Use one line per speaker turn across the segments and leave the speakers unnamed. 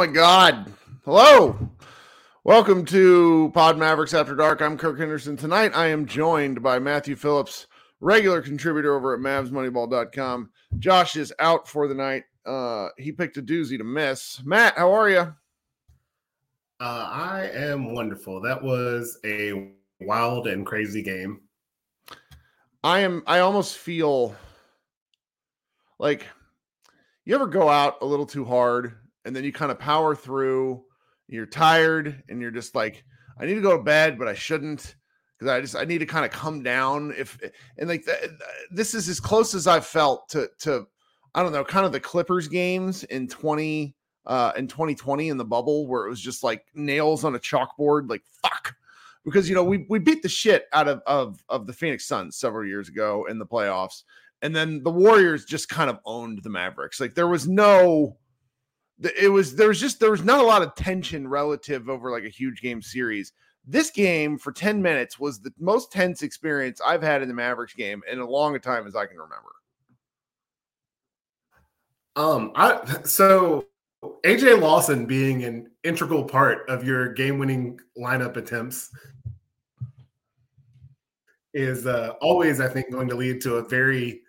My God. Hello. Welcome to Pod Mavericks After Dark. I'm Kirk Henderson. Tonight I am joined by Matthew Phillips, regular contributor over at MavsMoneyball.com. Josh is out for the night. Uh, he picked a doozy to miss. Matt, how are you?
Uh, I am wonderful. That was a wild and crazy game.
I am I almost feel like you ever go out a little too hard and then you kind of power through. You're tired and you're just like, I need to go to bed, but I shouldn't because I just I need to kind of come down. If eh, and like th- this is as close as I've felt to to I don't know, kind of the Clippers games in 20 uh in 2020 in the bubble where it was just like nails on a chalkboard, like fuck. Because you know we we beat the shit out of of of the Phoenix Suns several years ago in the playoffs, and then the Warriors just kind of owned the Mavericks. Like there was no it was there was just there was not a lot of tension relative over like a huge game series. This game for 10 minutes was the most tense experience I've had in the Mavericks game in a long time as I can remember.
Um, I so AJ Lawson being an integral part of your game-winning lineup attempts is uh, always, I think, going to lead to a very,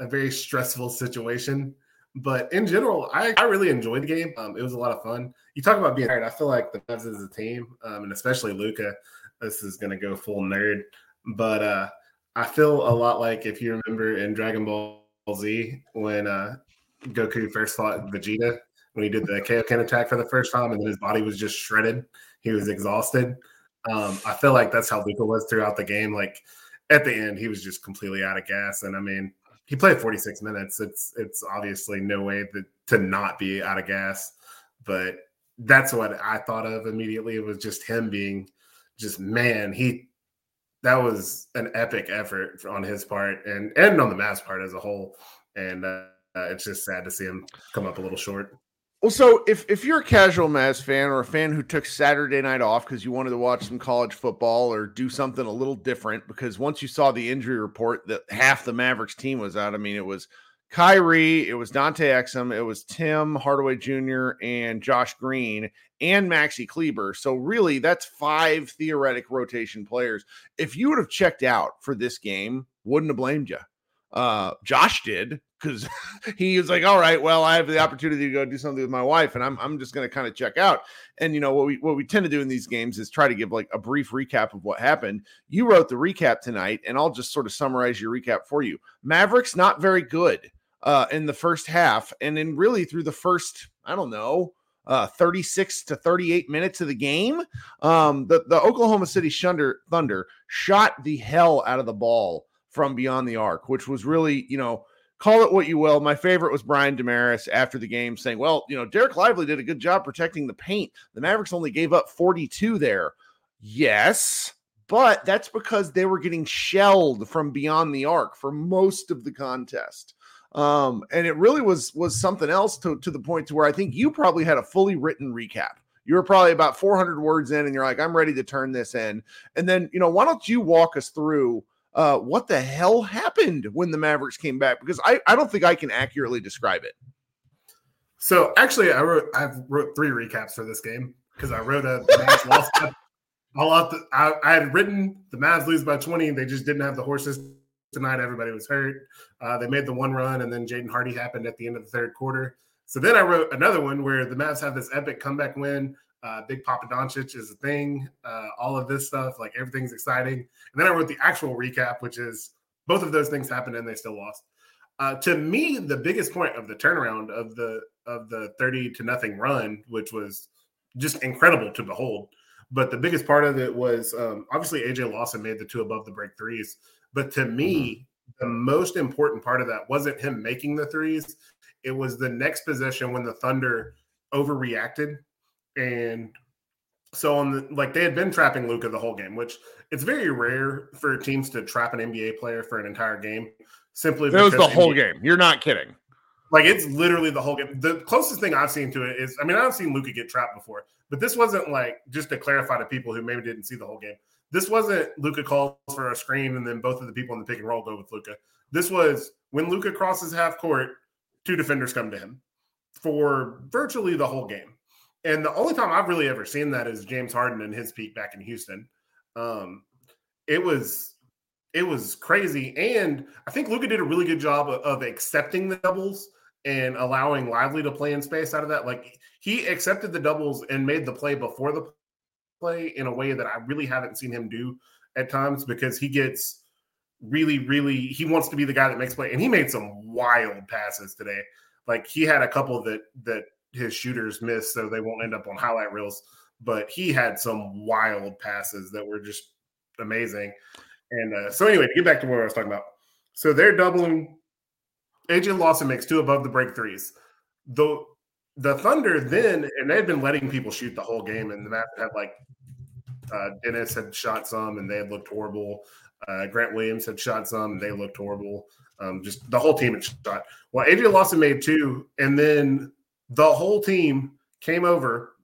a very stressful situation. But in general, I, I really enjoyed the game. Um, it was a lot of fun. You talk about being tired. I feel like the Mavs as a team, um, and especially Luka, this is going to go full nerd. But uh, I feel a lot like if you remember in Dragon Ball Z when uh, Goku first fought Vegeta, when he did the Kaioken attack for the first time, and then his body was just shredded. He was exhausted. Um, I feel like that's how Luka was throughout the game. Like at the end, he was just completely out of gas. And I mean, he played 46 minutes. It's it's obviously no way that, to not be out of gas, but that's what I thought of immediately. It was just him being just man, he that was an epic effort on his part and and on the Mavs part as a whole. And uh, it's just sad to see him come up a little short.
Well, so if if you're a casual Mavs fan or a fan who took Saturday night off because you wanted to watch some college football or do something a little different, because once you saw the injury report that half the Mavericks team was out, I mean, it was Kyrie, it was Dante Exum, it was Tim Hardaway Jr. and Josh Green and Maxi Kleber. So really, that's five theoretic rotation players. If you would have checked out for this game, wouldn't have blamed you. Uh, Josh did because he was like, "All right, well, I have the opportunity to go do something with my wife, and I'm I'm just going to kind of check out." And you know what we what we tend to do in these games is try to give like a brief recap of what happened. You wrote the recap tonight, and I'll just sort of summarize your recap for you. Mavericks not very good uh, in the first half, and then really through the first I don't know uh, 36 to 38 minutes of the game. Um, the, the Oklahoma City Thunder, Thunder shot the hell out of the ball from beyond the arc, which was really, you know, call it what you will. My favorite was Brian Dameris after the game saying, well, you know, Dereck Lively did a good job protecting the paint. The Mavericks only gave up 42 there. Yes, but that's because they were getting shelled from beyond the arc for most of the contest. Um, and it really was was something else to, to the point to where I think you probably had a fully written recap. You were probably about 400 words in, and you're like, I'm ready to turn this in. And then, you know, why don't you walk us through uh, what the hell happened when the Mavericks came back? Because I, I don't think I can accurately describe it.
So actually, I wrote I wrote three recaps for this game because I wrote a Mavs lost. All out the, I, I, had written the Mavs lose by 20. They just didn't have the horses tonight. Everybody was hurt. Uh, they made the one run, and then Jaden Hardy happened at the end of the third quarter. So then I wrote another one where the Mavs have this epic comeback win. Uh, Big Papa Doncic is a thing. Uh, all of this stuff, like everything's exciting. And then I wrote the actual recap, which is both of those things happened and they still lost. Uh, to me, the biggest point of the turnaround of the of the thirty to nothing run, which was just incredible to behold. But the biggest part of it was um, obviously AJ Lawson made the two above the break threes. But to me, mm-hmm. the most important part of that wasn't him making the threes. It was the next possession when the Thunder overreacted and so on the like they had been trapping Luka the whole game, which it's very rare for teams to trap an NBA player for an entire game. Simply,
it was the whole NBA, game. You're not kidding.
Like it's literally the whole game. The closest thing I've seen to it is, I mean, I've seen Luka get trapped before, but this wasn't like just to clarify to people who maybe didn't see the whole game. This wasn't Luka calls for a screen and then both of the people in the pick and roll go with Luka. This was when Luka crosses half court, two defenders come to him for virtually the whole game. And the only time I've really ever seen that is James Harden and his peak back in Houston. Um, it was it was crazy, and I think Luka did a really good job of, of accepting the doubles and allowing Lively to play in space out of that. Like he accepted the doubles and made the play before the play in a way that I really haven't seen him do at times because he gets really, really he wants to be the guy that makes play, and he made some wild passes today. Like he had a couple that that his shooters miss, so they won't end up on highlight reels. But he had some wild passes that were just amazing. And uh, so, anyway, to get back to what I was talking about, so they're doubling. AJ Lawson makes two above the break threes. The the Thunder then, and they'd been letting people shoot the whole game, and the map had like uh, Dennis had shot some, and they had looked horrible. Uh, Grant Williams had shot some, and they looked horrible. Um, just the whole team had shot. Well, AJ Lawson made two, and then the whole team came over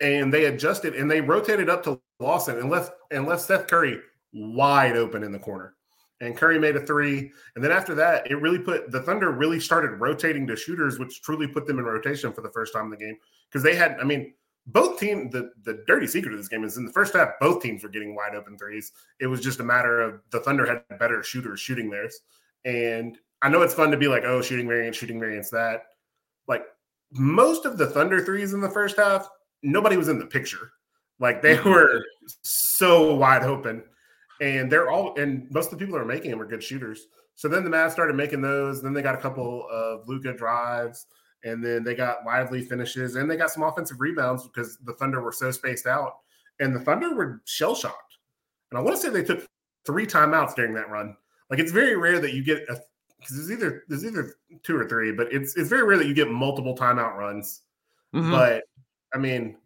and they adjusted and they rotated up to Lawson and left and left Seth Curry wide open in the corner. And Curry made a three. And then after that, it really put the Thunder really started rotating to shooters, which truly put them in rotation for the first time in the game. Because they had, I mean, both team the the dirty secret of this game is in the first half, both teams were getting wide open threes. It was just a matter of the Thunder had better shooters shooting theirs. And I know it's fun to be like, oh, shooting variance, shooting variance, that. Like most of the Thunder threes in the first half, nobody was in the picture. Like they mm-hmm. were so wide open. And they're all and most of the people that are making them are good shooters. So then the Mavs started making those. Then they got a couple of Luka drives, and then they got lively finishes, and they got some offensive rebounds because the Thunder were so spaced out. And the Thunder were shell shocked. And I want to say they took three timeouts during that run. Like it's very rare that you get a because there's either there's either two or three, but it's it's very rare that you get multiple timeout runs. Mm-hmm. But I mean,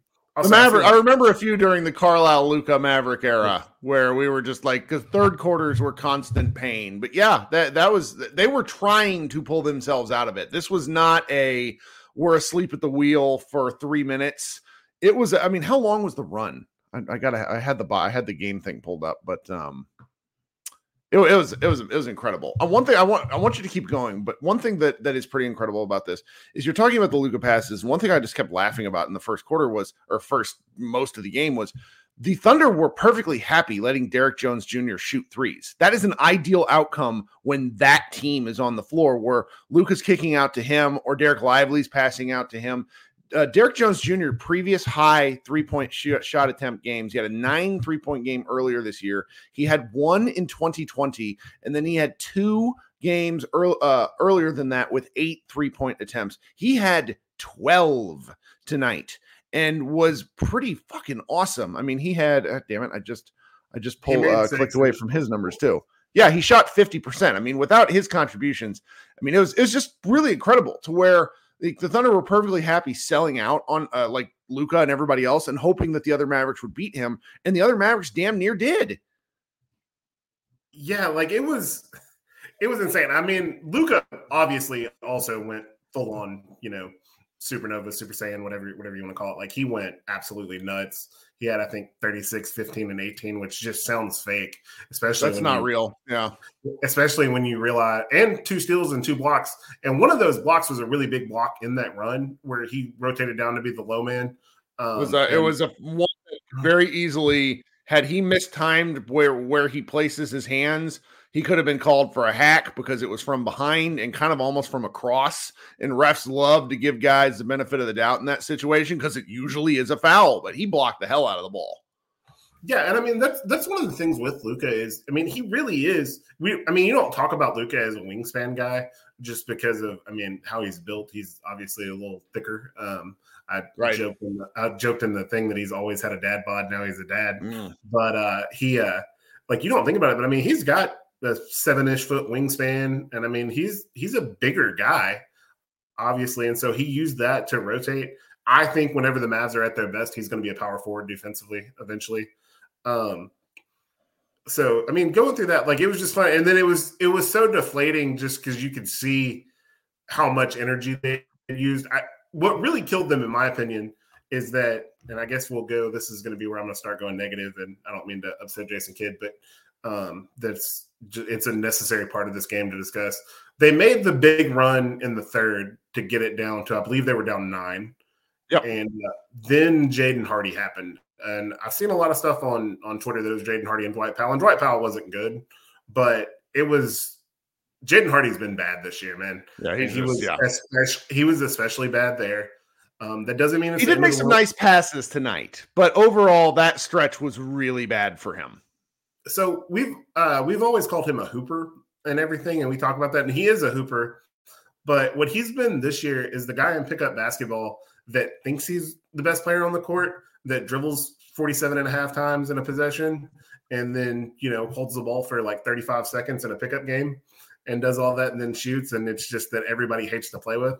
the Maverick. I remember a few during the Carlisle Luka Maverick era where we were just like because third quarters were constant pain. But yeah, that that was they were trying to pull themselves out of it. This was not a we're asleep at the wheel for three minutes. It was. I mean, how long was the run? I, I got. I had the I had the game thing pulled up, but um, it, it, was it was it was incredible. Uh, one thing I want I want you to keep going, but one thing that that is pretty incredible about this is you're talking about the Luka passes. One thing I just kept laughing about in the first quarter was, or first most of the game was, the Thunder were perfectly happy letting Derrick Jones Jr. shoot threes. That is an ideal outcome when that team is on the floor, where Luka's kicking out to him or Dereck Lively's passing out to him uh, Derrick Jones Jr. previous high three point sh- shot attempt games. He had a nine three point game earlier this year. He had one in 2020, and then he had two games early, uh, earlier than that with eight three point attempts. He had 12 tonight and was pretty fucking awesome. I mean, he had uh, damn it, I just I just pulled uh, clicked away from his numbers too. Yeah, he shot 50%. I mean, without his contributions, I mean, it was it was just really incredible to where the, the Thunder were perfectly happy selling out on uh, like Luka and everybody else and hoping that the other Mavericks would beat him. And the other Mavericks damn near did.
Yeah, like it was it was insane. I mean, Luka obviously also went full on, you know, supernova, super saiyan, whatever, whatever you want to call it. Like he went absolutely nuts. He had, I think, 36, 15, and 18, which just sounds fake, especially
that's not
you,
real. Yeah.
Especially when you realize, and two steals and two blocks. And one of those blocks was a really big block in that run where he rotated down to be the low man.
Um, it was a, and, it was a one very easily had he mistimed where where he places his hands he could have been called for a hack because it was from behind and kind of almost from across. And refs love to give guys the benefit of the doubt in that situation because it usually is a foul, but he blocked the hell out of the ball.
Yeah, and I mean that's that's one of the things with Luka is I mean he really is we I mean you don't talk about Luka as a wingspan guy just because of I mean how he's built he's obviously a little thicker um I right. joked in the, I joked in the thing that he's always had a dad bod now he's a dad mm. but uh he uh like you don't think about it but I mean he's got the seven-ish foot wingspan, and I mean he's he's a bigger guy, obviously, and so he used that to rotate. I think whenever the Mavs are at their best, he's going to be a power forward defensively eventually. Um, so I mean, going through that, like it was just fun, and then it was it was so deflating just because you could see how much energy they used. I, what really killed them, in my opinion, is that, and I guess we'll go. This is going to be where I'm going to start going negative, and I don't mean to upset Jason Kidd, but um, that's it's a necessary part of this game to discuss. They made the big run in the third to get it down to, I believe they were down nine.
Yep.
And uh, then Jaden Hardy happened. And I've seen a lot of stuff on on Twitter that was Jaden Hardy and Dwight Powell. And Dwight Powell wasn't good, but it was Jaden Hardy's been bad this year, man.
Yeah, he
just,
was. Yeah.
he was especially bad there. Um, that doesn't mean
he did make some nice passes tonight, but overall, that stretch was really bad for him
so we've uh, we've always called him a hooper and everything, and we talk about that, and he is a hooper. But what he's been this year is the guy in pickup basketball that thinks he's the best player on the court, that dribbles 47 and a half times in a possession, and then you know holds the ball for like 35 seconds in a pickup game, and does all that, and then shoots, and it's just that everybody hates to play with.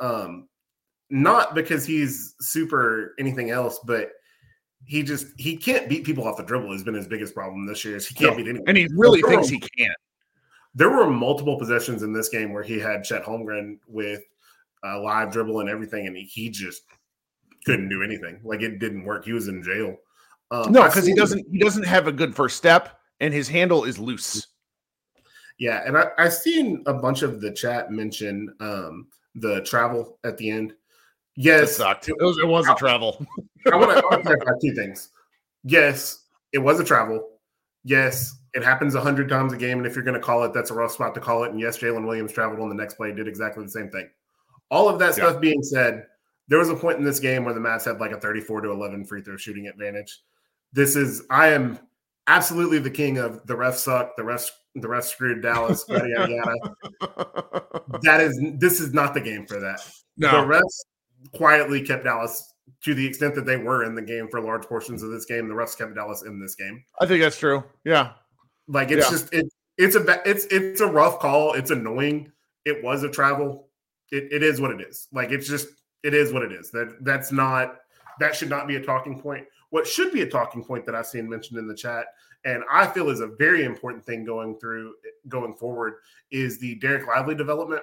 Um, not because he's super anything else, but he just he can't beat people off the dribble has been his biggest problem this year. Is he can't no. beat anyone,
and he really thinks he can.
There were multiple possessions in this game where he had Chet Holmgren with a live dribble and everything, and he, just couldn't do anything. Like it didn't work. He was in jail.
Um, no, because he doesn't he doesn't have a good first step, and his handle is loose.
Yeah, and I, I've seen a bunch of the chat mention um, the travel at the end. Yes,
it sucked. It was, it was a travel.
I want to clarify two things. Yes, it was a travel. Yes, it happens a hundred times a game, and if you're going to call it, that's a rough spot to call it. And yes, Jalen Williams traveled on the next play, did exactly the same thing. All of that stuff being said, there was a point in this game where the Mavs had like a 34 to 11 free throw shooting advantage. This is I am absolutely the king of the refs suck, the refs the refs screwed Dallas, yada yada yada. that is this is not the game for that. No. The refs quietly kept Dallas to the extent that they were in the game for large portions of this game. The refs kept Dallas in this game.
I think that's true. Yeah,
like it's yeah. just it, it's a it's it's a rough call. It's annoying. It was a travel. It, it is what it is. Like it's just it is what it is. That that's not that should not be a talking point. What should be a talking point that I've seen mentioned in the chat, and I feel is a very important thing going through going forward, is the Dereck Lively development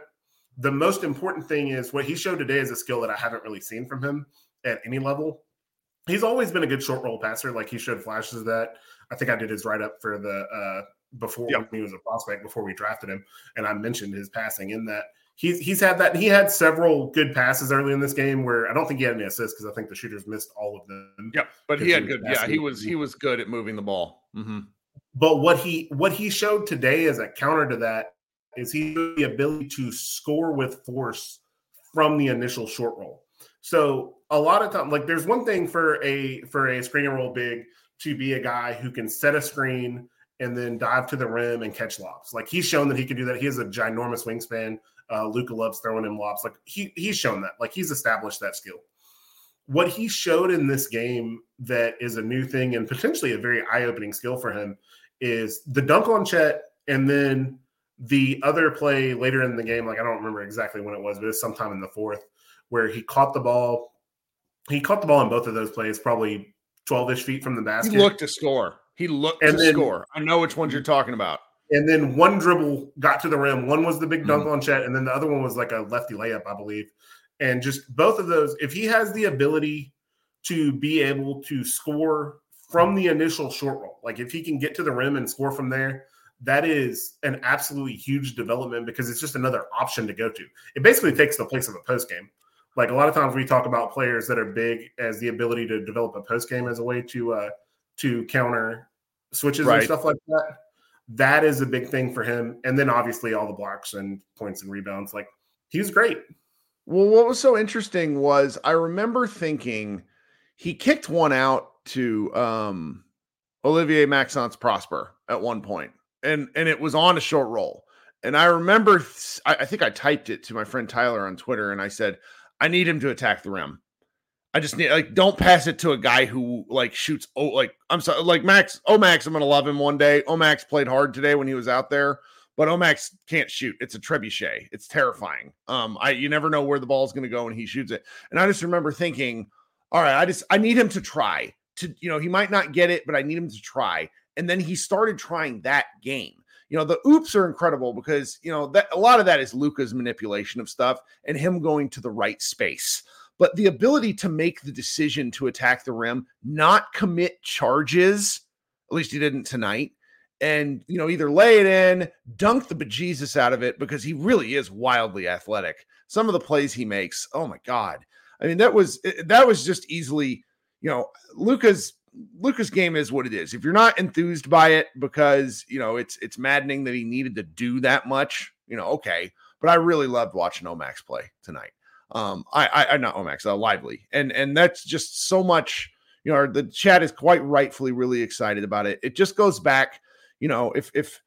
the most important thing is what he showed today is a skill that I haven't really seen from him at any level. He's always been a good short roll passer. Like he showed flashes of that. I think I did his write up for the uh before yep. he was a prospect before we drafted him, and I mentioned his passing in that. He's he's had that. He had several good passes early in this game where I don't think he had any assists because I think the shooters missed all of them.
Yeah, but he had good. Yeah, he was he was good at moving the ball. Mm-hmm.
But what he what he showed today as a counter to that is he the ability to score with force from the initial short roll. So a lot of time, like there's one thing for a for a screen and roll big to be a guy who can set a screen and then dive to the rim and catch lobs. Like he's shown that he can do that. He has a ginormous wingspan. Uh, Luka loves throwing in lobs. Like he he's shown that. Like he's established that skill. What he showed in this game that is a new thing and potentially a very eye-opening skill for him is the dunk on Chet and then the other play later in the game. Like I don't remember exactly when it was, but it's sometime in the fourth where he caught the ball. He caught the ball in both of those plays, probably 12-ish feet from the basket.
He looked to score. He looked and to then, score. I know which ones you're talking about.
And then one dribble got to the rim. One was the big dunk mm-hmm. on Chet, and then the other one was like a lefty layup, I believe. And just both of those, if he has the ability to be able to score from the initial short roll, like if he can get to the rim and score from there, that is an absolutely huge development because it's just another option to go to. It basically takes the place of a post game. Like a lot of times we talk about players that are big as the ability to develop a post game as a way to uh, to counter switches right. and stuff like that. That is a big thing for him. And then obviously all the blocks and points and rebounds. Like he was great.
Well, what was so interesting was I remember thinking he kicked one out to um, Olivier Maxence Prosper at one point, and and it was on a short roll. And I remember, I, I think I typed it to my friend Tyler on Twitter, and I said, I need him to attack the rim. I just need like don't pass it to a guy who like shoots oh like I'm sorry like Max Omax I'm gonna love him one day. Omax played hard today when he was out there, but Omax can't shoot. It's a trebuchet. It's terrifying. Um, I you never know where the ball is gonna go when he shoots it. And I just remember thinking, all right, I just I need him to try to you know he might not get it, but I need him to try. And then he started trying that game. You know the oops are incredible because you know that a lot of that is Luka's manipulation of stuff and him going to the right space but the ability to make the decision to attack the rim, not commit charges, at least he didn't tonight, and you know, either lay it in, dunk the bejesus out of it because he really is wildly athletic. Some of the plays he makes, oh my god. I mean, that was eh, that was just easily, you know, Luka's Luka's game is what it is. If you're not enthused by it because you know it's it's maddening that he needed to do that much, you know, okay. But I really loved watching Omax play tonight um I I, I not Omax, uh, Lively, and and that's just so much. You know, the chat is quite rightfully really excited about it. It just goes back, you know, if if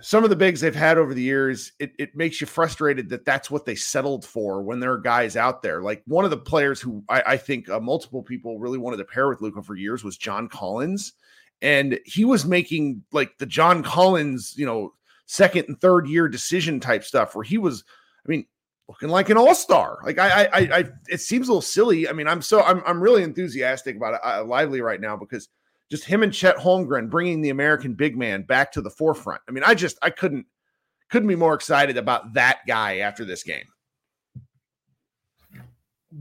some of the bigs they've had over the years, it, it makes you frustrated that that's what they settled for when there are guys out there. Like one of the players who I, I think uh, multiple people really wanted to pair with Luka for years was John Collins. And he was making like the John Collins, you know, second and third year decision type stuff where he was, I mean, looking like an all-star. Like I, I, I, it seems a little silly. I mean, I'm so I'm I'm really enthusiastic about it, uh, Lively right now because just him and Chet Holmgren bringing the American big man back to the forefront. I mean, I just I couldn't couldn't be more excited about that guy after this game.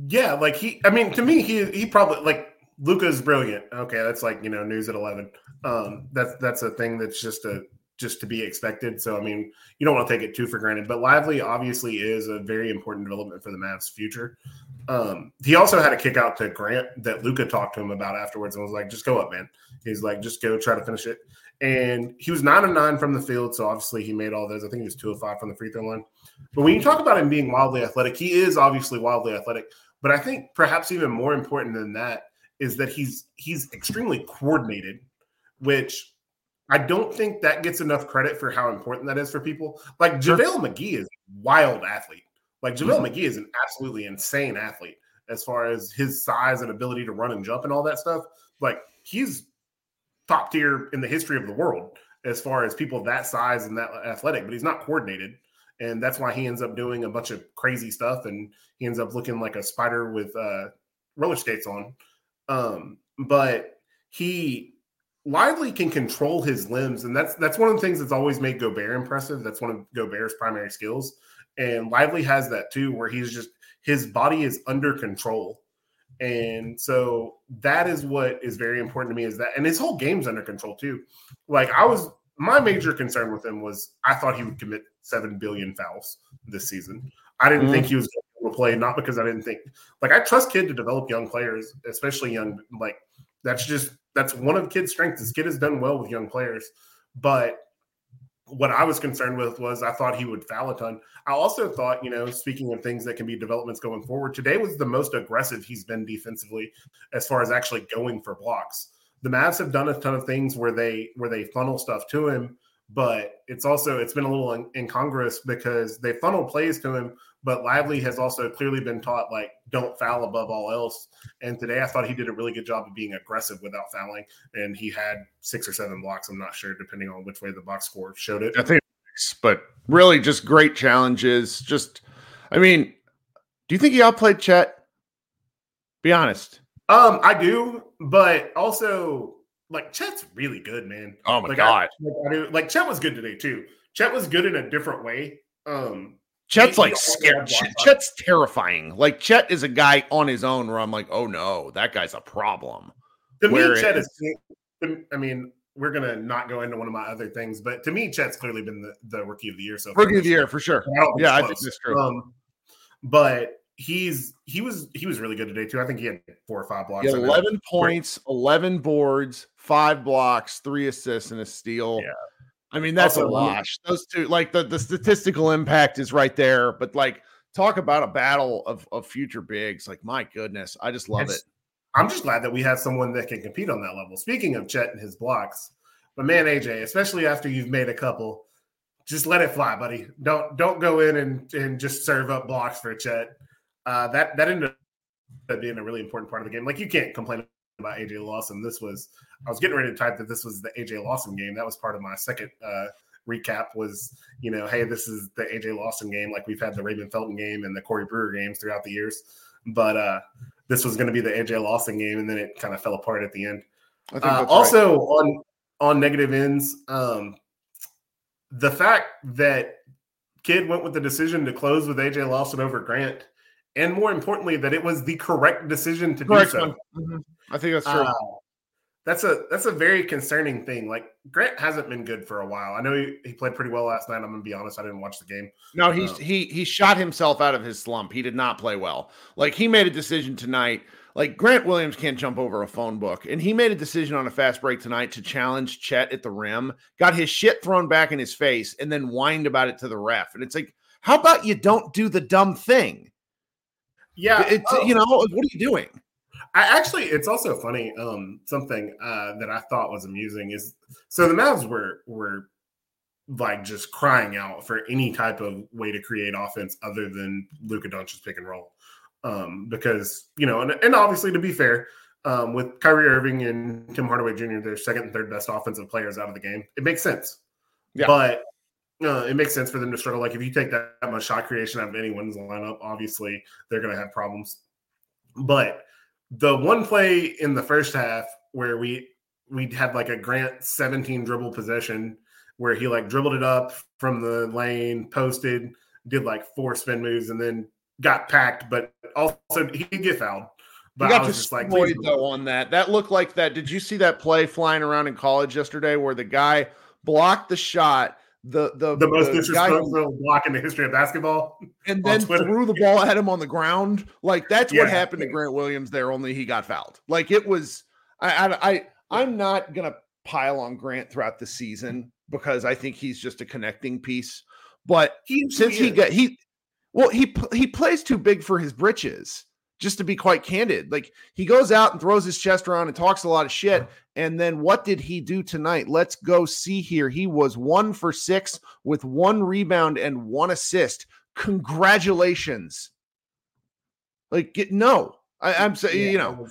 Yeah, like he. I mean, to me, he he probably like Luka's brilliant. Okay, that's like you know news at eleven. Um, that's that's a thing that's just a just to be expected. So, I mean, you don't want to take it too for granted. But Lively obviously is a very important development for the Mavs' future. Um, he also had a kick out to Grant that Luka talked to him about afterwards and was like, just go up, man. He's like, just go try to finish it. And he was nine and nine from the field. So obviously he made all those. I think he was two of five from the free throw line. But when you talk about him being wildly athletic, he is obviously wildly athletic. But I think perhaps even more important than that is that he's he's extremely coordinated, which I don't think that gets enough credit for how important that is for people. Like JaVale McGee is wild athlete. Like JaVale mm-hmm. McGee is an absolutely insane athlete as far as his size and ability to run and jump and all that stuff. Like he's top tier in the history of the world as far as people that size and that athletic, but he's not coordinated. And that's why he ends up doing a bunch of crazy stuff and he ends up looking like a spider with uh, roller skates on. Um, but he Lively can control his limbs, and that's that's one of the things that's always made Gobert impressive. That's one of Gobert's primary skills, and Lively has that too, where he's just his body is under control, and so that is what is very important to me. Is that, and his whole game's under control too. Like I was, my major concern with him was I thought he would commit seven billion fouls this season. I didn't mm-hmm. think he was going to play, not because I didn't think like I trust Kidd to develop young players, especially young like that's just that's one of Kidd's strengths. This Kidd has done well with young players, but what I was concerned with was I thought he would foul a ton. I also thought, you know, speaking of things that can be developments going forward, today was the most aggressive he's been defensively as far as actually going for blocks. The Mavs have done a ton of things where they where they funnel stuff to him, but it's also it's been a little in- incongruous because they funnel plays to him, but Lively has also clearly been taught like don't foul above all else. And today I thought he did a really good job of being aggressive without fouling, and he had six or seven blocks. I'm not sure depending on which way the box score showed it.
I think, but really just great challenges. Just, I mean, do you think he outplayed Chet? Be honest.
Um, I do, but also like Chet's really good, man.
Oh my
like,
god,
I, like, I do, like Chet was good today too. Chet was good in a different way. Um,
Chet's like scared. Chet, Chet's terrifying. Like Chet is a guy on his own where I'm like, oh no, that guy's a problem.
To me, Chet is. I mean, we're gonna not go into one of my other things, but to me, Chet's clearly been the, the rookie of the year so
far. Rookie of the year for sure. Yeah, I think that's true. Um,
but he's he was he was really good today too. I think he had four or five blocks.
Eleven points, eleven boards, five blocks, three assists, and a steal.
Yeah.
I mean, that's also, a wash. Those two, like the, the statistical impact is right there, but like talk about a battle of, of future bigs. Like, my goodness, I just love it.
I'm just glad that we have someone that can compete on that level. Speaking of Chet and his blocks, but man, AJ, especially after you've made a couple, just let it fly, buddy. Don't don't go in and, and just serve up blocks for Chet. Uh, that that ended up being a really important part of the game. Like you can't complain about AJ Lawson. This was I was getting ready to type that this was the AJ Lawson game. That was part of my second uh, recap. Was you know, hey, this is the AJ Lawson game. Like we've had the Raymond Felton game and the Corey Brewer games throughout the years, but uh, this was going to be the AJ Lawson game, and then it kind of fell apart at the end. Uh, also right. on on negative ends, um, the fact that Kidd went with the decision to close with AJ Lawson over Grant, and more importantly, that it was the correct decision to correct do so.
Mm-hmm. I think that's true. Uh,
that's a that's a very concerning thing. Like Grant hasn't been good for a while. I know he, he played pretty well last night. I'm gonna be honest, I didn't watch the game.
No, he's um, he he shot himself out of his slump. He did not play well. Like he made a decision tonight. Like Grant Williams can't jump over a phone book, and he made a decision on a fast break tonight to challenge Chet at the rim. Got his shit thrown back in his face, and then whined about it to the ref. And it's like, how about you don't do the dumb thing?
Yeah,
it's oh. you know what are you doing?
I actually, it's also funny. Um, something uh, that I thought was amusing is so the Mavs were were like just crying out for any type of way to create offense other than Luka Doncic's pick and roll, um, because you know, and, and obviously to be fair, um, with Kyrie Irving and Tim Hardaway Jr., their second and third best offensive players out of the game, it makes sense. Yeah. But uh, it makes sense for them to struggle. Like if you take that, that much shot creation out of anyone's lineup, obviously they're going to have problems. But the one play in the first half where we we had like a Grant 17 dribble possession where he like dribbled it up from the lane, posted, did like four spin moves, and then got packed, but also he did get fouled. But
he got I was just like though on that. That looked like that. Did you see that play flying around in college yesterday where the guy blocked the shot? The the,
the most the disrespectful block in the history of basketball,
and then threw the ball at him on the ground. Like that's yeah. what happened to Grant Williams there. Only he got fouled. Like it was. I I, I I'm not gonna pile on Grant throughout the season because I think he's just a connecting piece. But he, since he, he got he, well he he plays too big for his britches just to be quite candid. Like he goes out and throws his chest around and talks a lot of shit. And then what did he do tonight? Let's go see here. He was one for six with one rebound and one assist. Congratulations. Like, get, no, I, am saying, yeah, you know.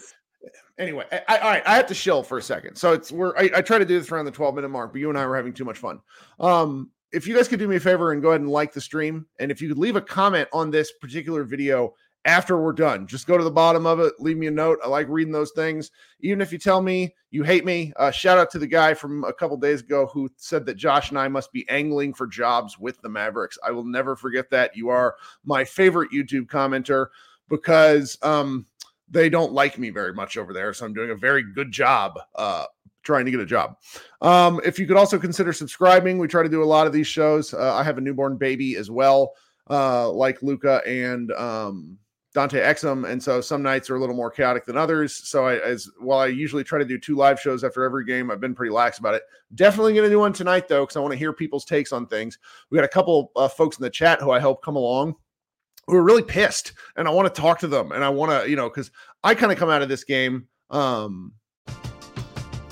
Anyway, I, I, all right, I have to shill for a second. So it's we're I, I try to do this around the 12 minute mark, but you and I were having too much fun. Um, if you guys could do me a favor and go ahead and like the stream, and if you could leave a comment on this particular video after we're done. Just go to the bottom of it, leave me a note. I like reading those things. Even if you tell me you hate me, uh, shout out to the guy from a couple days ago who said that Josh and I must be angling for jobs with the Mavericks. I will never forget that. You are my favorite YouTube commenter because um, they don't like me very much over there. So I'm doing a very good job uh, trying to get a job. Um, if you could also consider subscribing, we try to do a lot of these shows. Uh, I have a newborn baby as well, uh, like Luka and um, Dante Exum, and so some nights are a little more chaotic than others. So I, as while I usually try to do two live shows after every game, I've been pretty lax about it. Definitely going to do one tonight though, because I want to hear people's takes on things. We got a couple uh, folks in the chat who I hope come along who are really pissed, and I want to talk to them, and I want to, you know, because I kind of come out of this game. Um,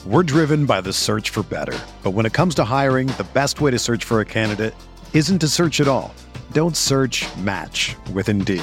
We're driven by the search for better. But when it comes to hiring, the best way to search for a candidate isn't to search at all. Don't search match with Indeed.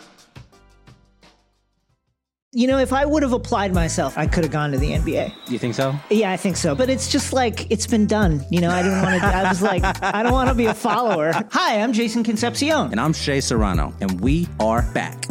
You know, if I would have applied myself, I could have gone to the NBA.
You think so?
Yeah, I think so. But it's just like it's been done. You know, I didn't want to. I was like, I don't want to be a follower. Hi, I'm Jason Concepcion,
and I'm Shea Serrano, and we are back.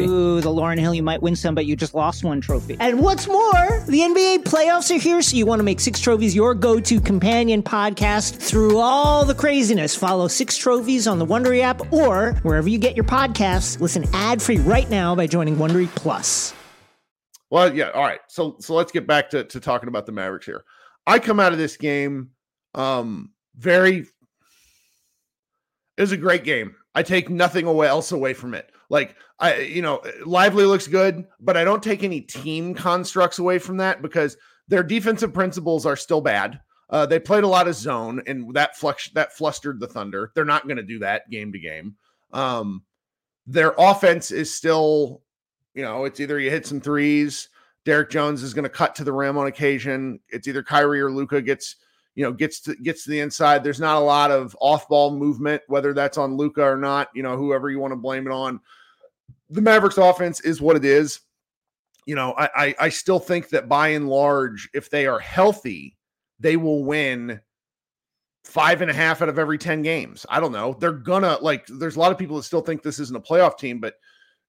Ooh, the Lauryn Hill, you might win some, but you just lost one trophy. And what's more, the NBA playoffs are here, so you want to make Six Trophies your go to companion podcast through all the craziness. Follow Six Trophies on the Wondery app or wherever you get your podcasts. Listen ad free right now by joining Wondery Plus.
Well, yeah. All right. So so let's get back to, to talking about the Mavericks here. I come out of this game um very it was a great game. I take nothing away else away from it. Like I, you know, Lively looks good, but I don't take any team constructs away from that because their defensive principles are still bad. Uh, they played a lot of zone, and that flux that flustered the Thunder. They're not going to do that game to game. Um, their offense is still you know, it's either you hit some threes, Derrick Jones is going to cut to the rim on occasion. It's either Kyrie or Luka gets, you know, gets to gets to the inside. There's not a lot of off-ball movement, whether that's on Luka or not, you know, whoever you want to blame it on. The Mavericks offense is what it is. You know, I, I, I still think that by and large, if they are healthy, they will win five and a half out of every 10 games. I don't know. They're gonna like there's a lot of people that still think this isn't a playoff team, but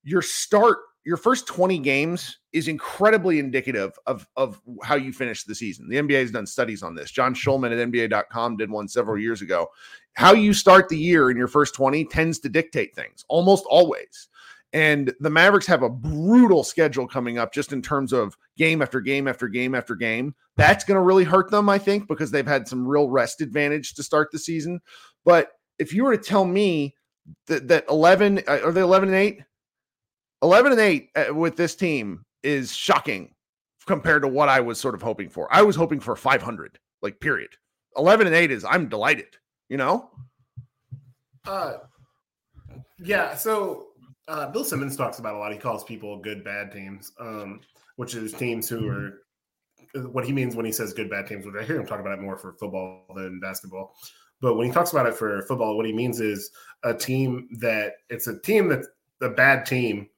your start your first 20 games is incredibly indicative of, of how you finish the season. The NBA has done studies on this. John Schuhmann at NBA.com did one several years ago. How you start the year in your first 20 tends to dictate things almost always. And the Mavericks have a brutal schedule coming up just in terms of game after game after game after game. That's going to really hurt them, I think, because they've had some real rest advantage to start the season. But if you were to tell me that, that 11, uh, are they 11 and 8? 11 and 8 uh, with this team is shocking compared to what I was sort of hoping for. I was hoping for 500, like period. 11 and 8 is I'm delighted, you know?
Uh yeah, so uh Bill Simmons talks about a lot. He calls people good bad teams, um, which is teams who are what he means when he says good bad teams, which I hear him talk about it more for football than basketball. But when he talks about it for football, what he means is a team that it's a team that's a bad team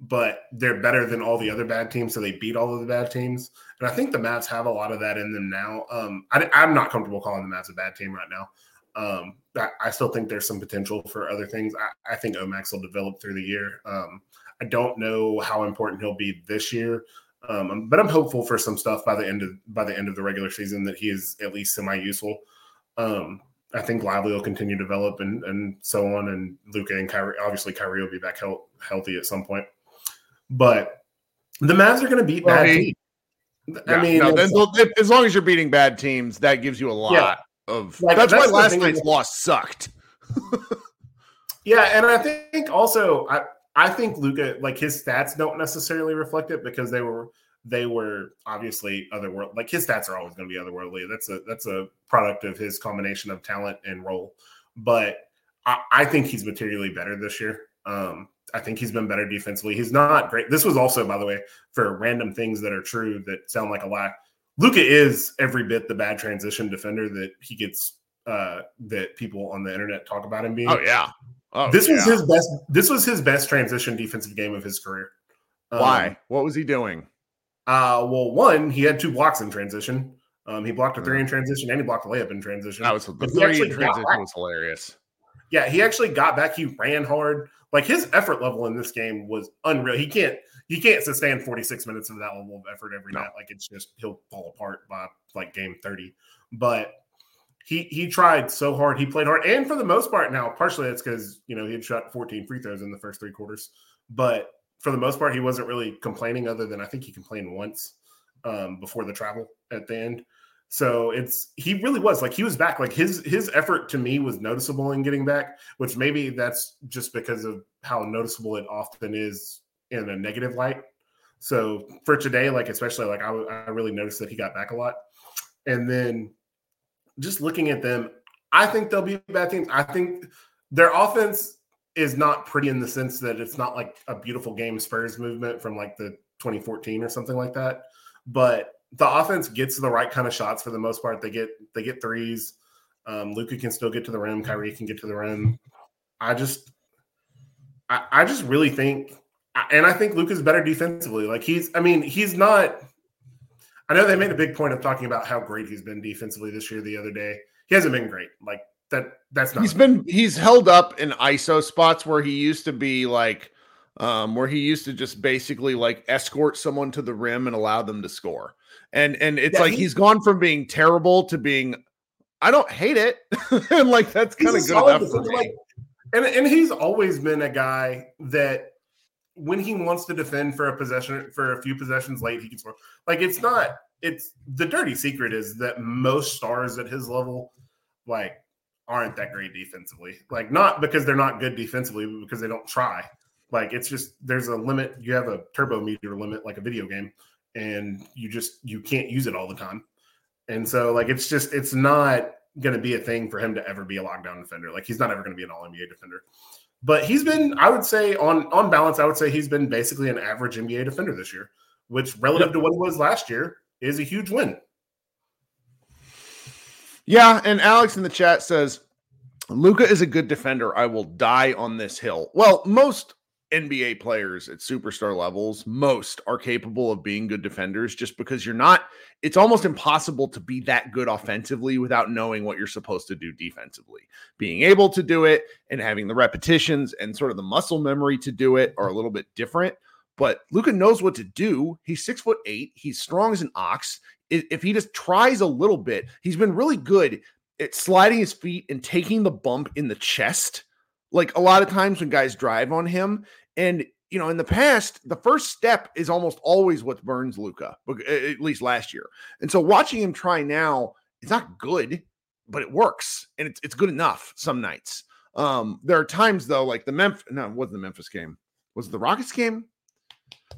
but they're better than all the other bad teams, so they beat all of the bad teams. And I think the Mavs have a lot of that in them now. Um, I, am not comfortable calling the Mavs a bad team right now. Um, I, I, still think there's some potential for other things. I, I think Omax will develop through the year. Um, I don't know how important he'll be this year, um, but I'm hopeful for some stuff by the end of by the end of the regular season that he is at least semi useful. Um, I think Lively will continue to develop and, and so on. And Luka and Kyrie, obviously Kyrie will be back healthy at some point. But the Mavs are going to beat well, bad teams.
I mean, no, as long as you're beating bad teams, that gives you a lot yeah. Of. Like, that's, that's, why last night's loss sucked.
yeah, and I think also I I think Luka like his stats don't necessarily reflect it because they were they were obviously otherworld. Like his stats are always going to be otherworldly. That's a that's a product of his combination of talent and role. But I, I think he's materially better this year. Um, I think he's been better defensively. He's not great. This was also, by the way, for random things that are true that sound like a lie. Luka is every bit the bad transition defender that he gets uh that people on the internet talk about him being.
Oh yeah. Oh,
this was his best this was his best transition defensive game of his career. Um,
Why? what was he doing?
Uh well, one, he had two blocks in transition. Um, he blocked a three in transition and he blocked a layup in transition.
That was the three in transition was hilarious.
Yeah, he actually got back. He ran hard. Like his effort level in this game was unreal. He can't he can't sustain 46 minutes of that level of effort every
No.
night. Like it's just he'll fall apart by like game 30. But he he tried so hard. He played hard, and for the most part, now partially that's because you know he had shot 14 free throws in the first three quarters. But for the most part, he wasn't really complaining. Other than I think he complained once um, before the travel at the end. So it's he really was like he was back. Like his his effort to me was noticeable in getting back, which maybe that's just because of how noticeable it often is in a negative light. So for today, like especially like I really noticed that he got back a lot, and then just looking at them, I think they'll be bad teams. I think their offense is not pretty in the sense that it's not like a beautiful game Spurs movement from like the 2014 or something like that. But the offense gets the right kind of shots for the most part. They get they get threes. Um, Luka can still get to the rim. Kyrie can get to the rim. I just, I, I just really think, and I think Luka's better defensively. Like he's, I mean, he's not. I know they made a big point of talking about how great he's been defensively this year. The other day, he hasn't been great. Like that. That's not.
He's been he's held up in ISO spots where he used to be like um where he used to just basically like escort someone to the rim and allow them to score. And and it's
Yeah,
like
he-
he's gone from being terrible to being I don't hate it. and like that's kind of good enough
like- and and he's always been a guy that when he wants to defend for a possession for a few possessions late, he can score. Like it's not. It's the dirty secret is that most stars at his level, like, aren't that great defensively. Like not because they're not good defensively, but because they don't try. Like it's just there's a limit. You have a turbo meter limit, like a video game, and you just you can't use it all the time. And so like it's just it's not going to be a thing for him to ever be a lockdown defender. Like he's not ever going to be an all NBA defender. But he's been, I would say, on on balance, I would say he's been basically an average NBA defender this year, which relative to what he was last year is a huge win.
Yeah, and Alex in the chat says Luka is a good defender. I will die on this hill. Well, most NBA players at superstar levels, most are capable of being good defenders just because you're not it's almost impossible to be that good offensively without knowing what you're supposed to do defensively. Being able to do it and having the repetitions and sort of the muscle memory to do it are a little bit different. But Luka knows what to do. He's six foot eight. He's strong as an ox. If he just tries a little bit, he's been really good at sliding his feet and taking the bump in the chest. Like a lot of times when guys drive on him, and you know, in the past, the first step is almost always what burns Luka, at least last year. And so watching him try now, it's not good, but it works, and it's it's good enough some nights. Um, there are times though, like the Memphis, no, it wasn't the Memphis game, was it the Rockets game?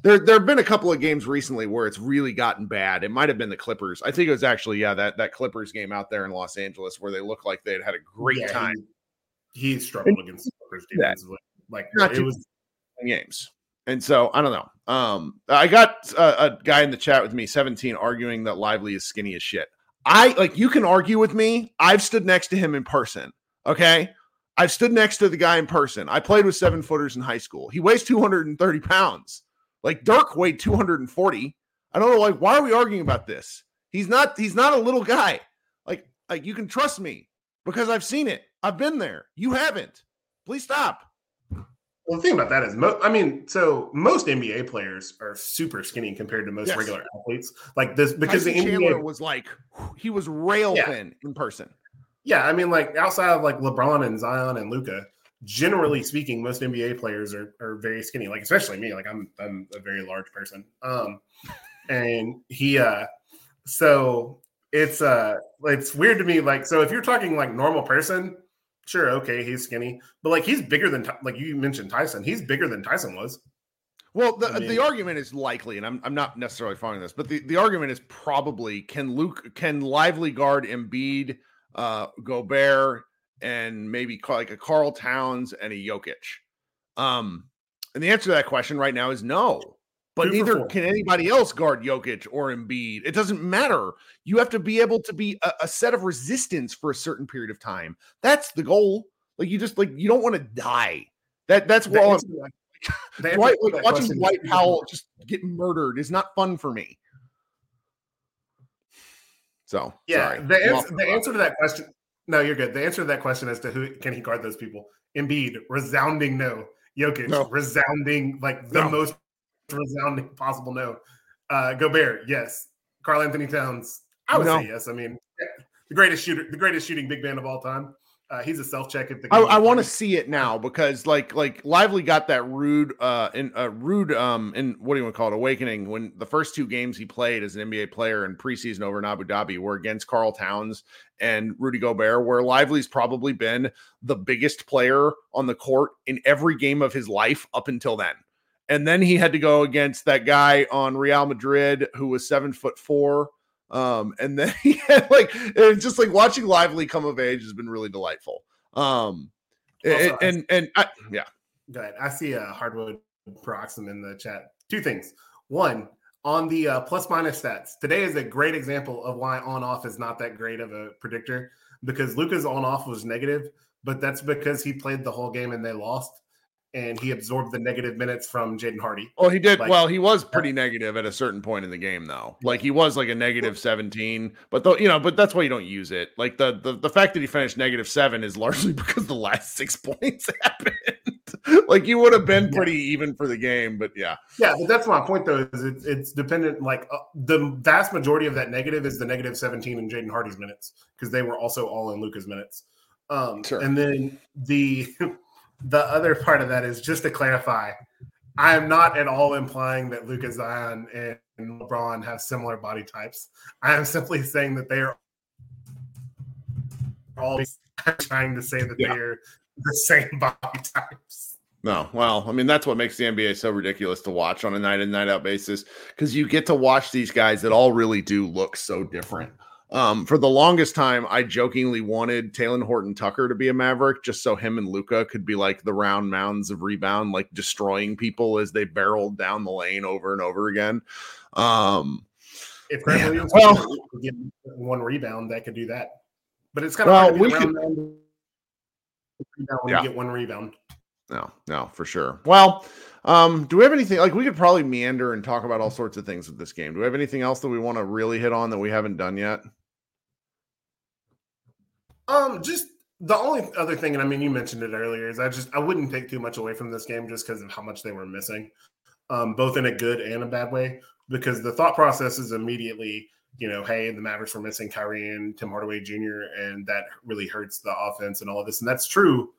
There, there have been a couple of games recently where it's really gotten bad. It might have been the Clippers. I think it was actually, yeah, that that Clippers game out there in Los Angeles where they looked like they had had a great
Yeah,
time
He, struggled against the Clippers defensively. Like
Not
it was
games. And so I don't know. Um, I got a, a guy in the chat with me, 17, arguing that Lively is skinny as shit. I like you can argue with me. I've stood next to him in person. Okay. I've stood next to the guy in person. I played with seven footers in high school. He weighs 230 pounds. Like Dirk weighed 240. I don't know. Like, why are we arguing about this? He's not, he's not a little guy. Like, like you can trust me because I've seen it. I've been there. You haven't. Please stop.
well. The thing about that is, mo- I mean, so most NBA players are super skinny compared to most
Yes.
regular athletes. Like this because
Tyson
the
Chandler was like he was rail
Yeah.
thin in person.
Yeah, I mean, like outside of like LeBron and Zion and Luka, generally speaking, most NBA players are are very skinny. Like especially me, like I'm I'm a very large person. Um, and he uh, so it's uh, it's weird to me. Like so, if you're talking like normal person, sure, okay, he's skinny, but like he's bigger than like you mentioned Tyson. He's bigger than Tyson was.
Well, the,
I mean-
the argument is likely, and I'm, I'm not necessarily following this, but the, the argument is probably can Luke can Lively guard Embiid, uh, Gobert, and maybe like a Karl Towns and a Jokic. Um, and the answer to that question right now is no. But neither can anybody else guard Jokic or Embiid. It doesn't matter. You have to be able to be a, a set of resistance for a certain period of time. That's the goal. Like you just like you don't want to die. That that's what
answer to that- the
Dwight, like watching
question is
Dwight
two for
Powell just get murdered is not fun for me. So
Yeah,
sorry.
the
I'm
answer,
the
the answer to that question. No, you're good. The answer to that question as to who can he guard those people? Embiid, resounding no. Jokic,
No.
resounding like the
No.
most resounding possible no. Uh, Gobert, yes. Karl Anthony Towns, I would
No.
say yes. I mean, the greatest shooter, the greatest shooting big man of all time. Uh, he's a self check if the
I,
game
I want to see it now because like like Lively got that rude uh in uh rude um in what do you want to call it awakening when the first two games he played as an NBA player in preseason over in Abu Dhabi were against Karl Towns and Rudy Gobert where Lively's probably been the biggest player on the court in every game of his life up until then. And then he had to go against that guy on Real Madrid who was seven foot four. Um, and then he had like just like watching Lively come of age has been really delightful. Um,
Also,
and and, and I, yeah,
Go ahead. I see a hardwood Proxim in the chat. Two things. One, on the uh, plus minus stats, today is a great example of why on off is not that great of a predictor because Luka's on off was negative, but that's because he played the whole game and they lost, and he absorbed the negative minutes from Jaden Hardy.
well, he did
Like-
well. He was pretty negative at a certain point in the game, though. Like he was like a negative seventeen, but though you know, but that's why you don't use it. Like the the the fact that he finished negative seven is largely because the last six points happened. like you would have been
Yeah.
pretty even for the game, but yeah,
Yeah, but that's my point though. Is it's, it's dependent. Like uh, the vast majority of that negative is the negative seventeen in Jaden Hardy's minutes because they were also all in Luka's minutes. Um,
Sure.
And then the the other part of that is just to clarify, I am not at all implying that Luka Zion and LeBron have similar body types. I am simply saying that they are always trying to say that
Yeah.
they are the same body types.
No, well, I mean that's what makes the NBA so ridiculous to watch on a night in night out basis because you get to watch these guys that all really do look so different. Um, for the longest time, I jokingly wanted Talen Horton Tucker to be a Maverick just so him and Luka could be like the round mounds of rebound, like destroying people as they barreled down the lane over and over again. Um,
If Grant
Yeah,
Williams
well-
get one rebound, that could do that. But it's kind of
Well,
hard to
we could-
rebound
Yeah.
get one rebound.
No, no, for sure. Well, um, do we have anything like we could probably meander and talk about all sorts of things with this game? Do we have anything else that we want to really hit on that we haven't done yet?
Um, just the only other thing, and I mean, you mentioned it earlier, is I just I wouldn't take too much away from this game just because of how much they were missing, um, both in a good and a bad way. Because the thought process is immediately, you know, hey, the Mavericks were missing Kyrie and Tim Hardaway Jr., and that really hurts the offense and all of this, and that's true.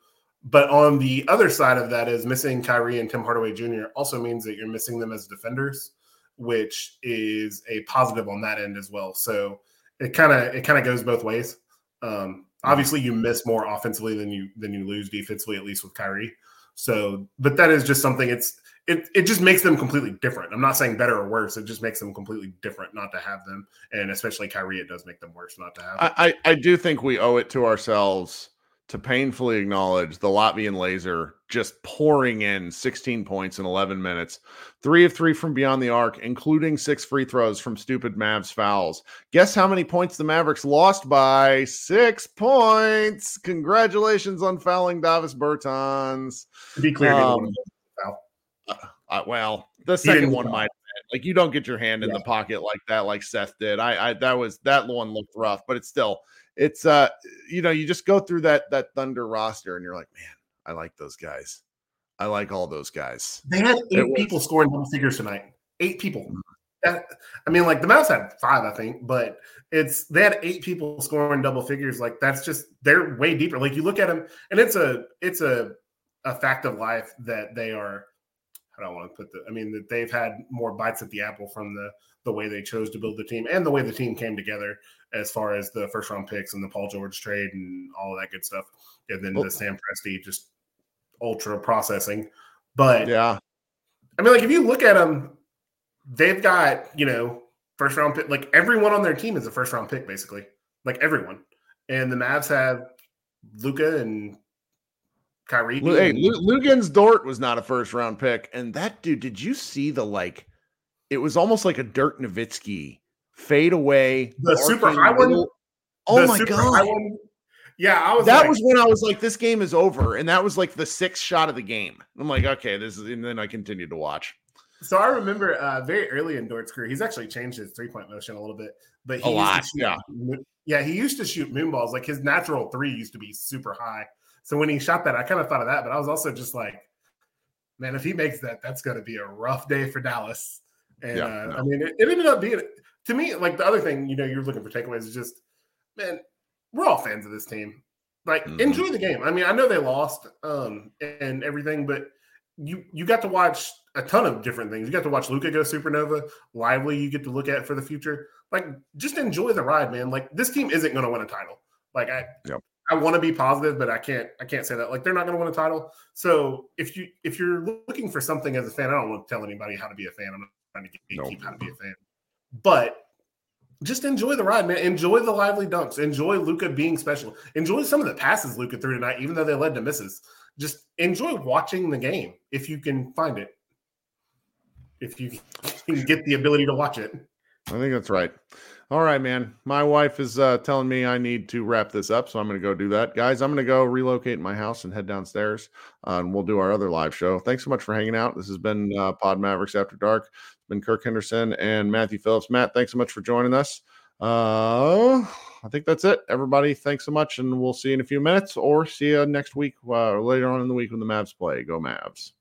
But on the other side of that is missing Kyrie and Tim Hardaway Jr. also means that you're missing them as defenders, which is a positive on that end as well. So it kind of it kind of goes both ways. Um, Mm-hmm. obviously, you miss more offensively than you than you lose defensively, at least with Kyrie. So, but that is just something. It's it it just makes them completely different. I'm not saying better or worse. It just makes them completely different not to have them, and especially Kyrie, it does make them worse not to have. them.
I, I, I do think we owe it to ourselves to painfully acknowledge the Latvian laser just pouring in 16 points in 11 minutes, three of three from beyond the arc, including six free throws from stupid Mavs fouls. Guess how many points the Mavericks lost by? Six points. Congratulations on fouling Davis Bertans.
to be clear,
um,
um,
Uh, well, the
He
second one might like you don't get your hand in
Yeah.
the pocket like that, like Seth did. I, I that was that one looked rough, but it's still it's uh you know you just go through that that Thunder roster and you're like, man, I like those guys. I like all those guys.
they had
It
eight
was-
people scoring double figures tonight. Eight people. That, I mean, like the Mouse had five, I think, but it's they had eight people scoring double figures. Like that's just they're way deeper. Like you look at them, and it's a it's a a fact of life that they are. I don't want to put the. I mean that they've had more bites at the apple from the the way they chose to build the team and the way the team came together as far as the first round picks and the Paul George trade and all of that good stuff, and then
Well-
the Sam Presti just ultra processing. But
Yeah.
I mean, like if you look at them, they've got you know first round pick. Like everyone on their team is a first round pick, basically. Like everyone, and the Mavs have Luka and Kyrie.
Hey,
and-
Luguentz Dort was not a first round pick, and that dude. Did you see the like? It was almost like a Dirk Nowitzki fade away.
The super
arcing
high one?
Oh
the
my god!
Yeah, I was.
that
like-
was when I was like, "This game is over," and that was like the sixth shot of the game. I'm like, "Okay, this is," and then I continued to watch.
So I remember uh, very early in Dort's career, he's actually changed his three point motion a little bit, but he
A lot,
shoot,
yeah.
yeah, he used to shoot moonballs. Like his natural three used to be super high. So when he shot that, I kind of thought of that, but I was also just like, man, if he makes that, that's going to be a rough day for Dallas. And
Yeah,
uh,
no.
I mean, it, it ended up being to me like the other thing. You know, you're looking for takeaways is just, man, we're all fans of this team. Like,
Mhm.
enjoy the game. I mean, I know they lost um, and everything, but you you got to watch a ton of different things. You got to watch Luka go supernova. Lively, you get to look at for the future. Like, just enjoy the ride, man. Like, this team isn't going to win a title. Like, I
Yep.
I want to be positive, but I can't I can't say that. Like, they're not going to win a title. So if you if you're looking for something as a fan, I don't want to tell anybody how to be a fan. I'm not trying to
No.
keep how to be a fan, but just enjoy the ride, man. Enjoy the lively dunks. Enjoy Luka being special. Enjoy some of the passes Luka threw tonight, even though they led to misses. Just enjoy watching the game if you can find it. If you can get the ability to watch it.
I think that's right. All right, man. My wife is uh, telling me I need to wrap this up, so I'm going to go do that. Guys, I'm going to go relocate my house and head downstairs, uh, and we'll do our other live show. Thanks so much for hanging out. This has been uh, Pod Mavericks After Dark. Been Kirk Henderson and Matthew Phillips. Matt, thanks so much for joining us. Uh, I think that's it. Everybody, thanks so much, and we'll see you in a few minutes or see you next week, uh, later on in the week when the Mavs play. Go Mavs.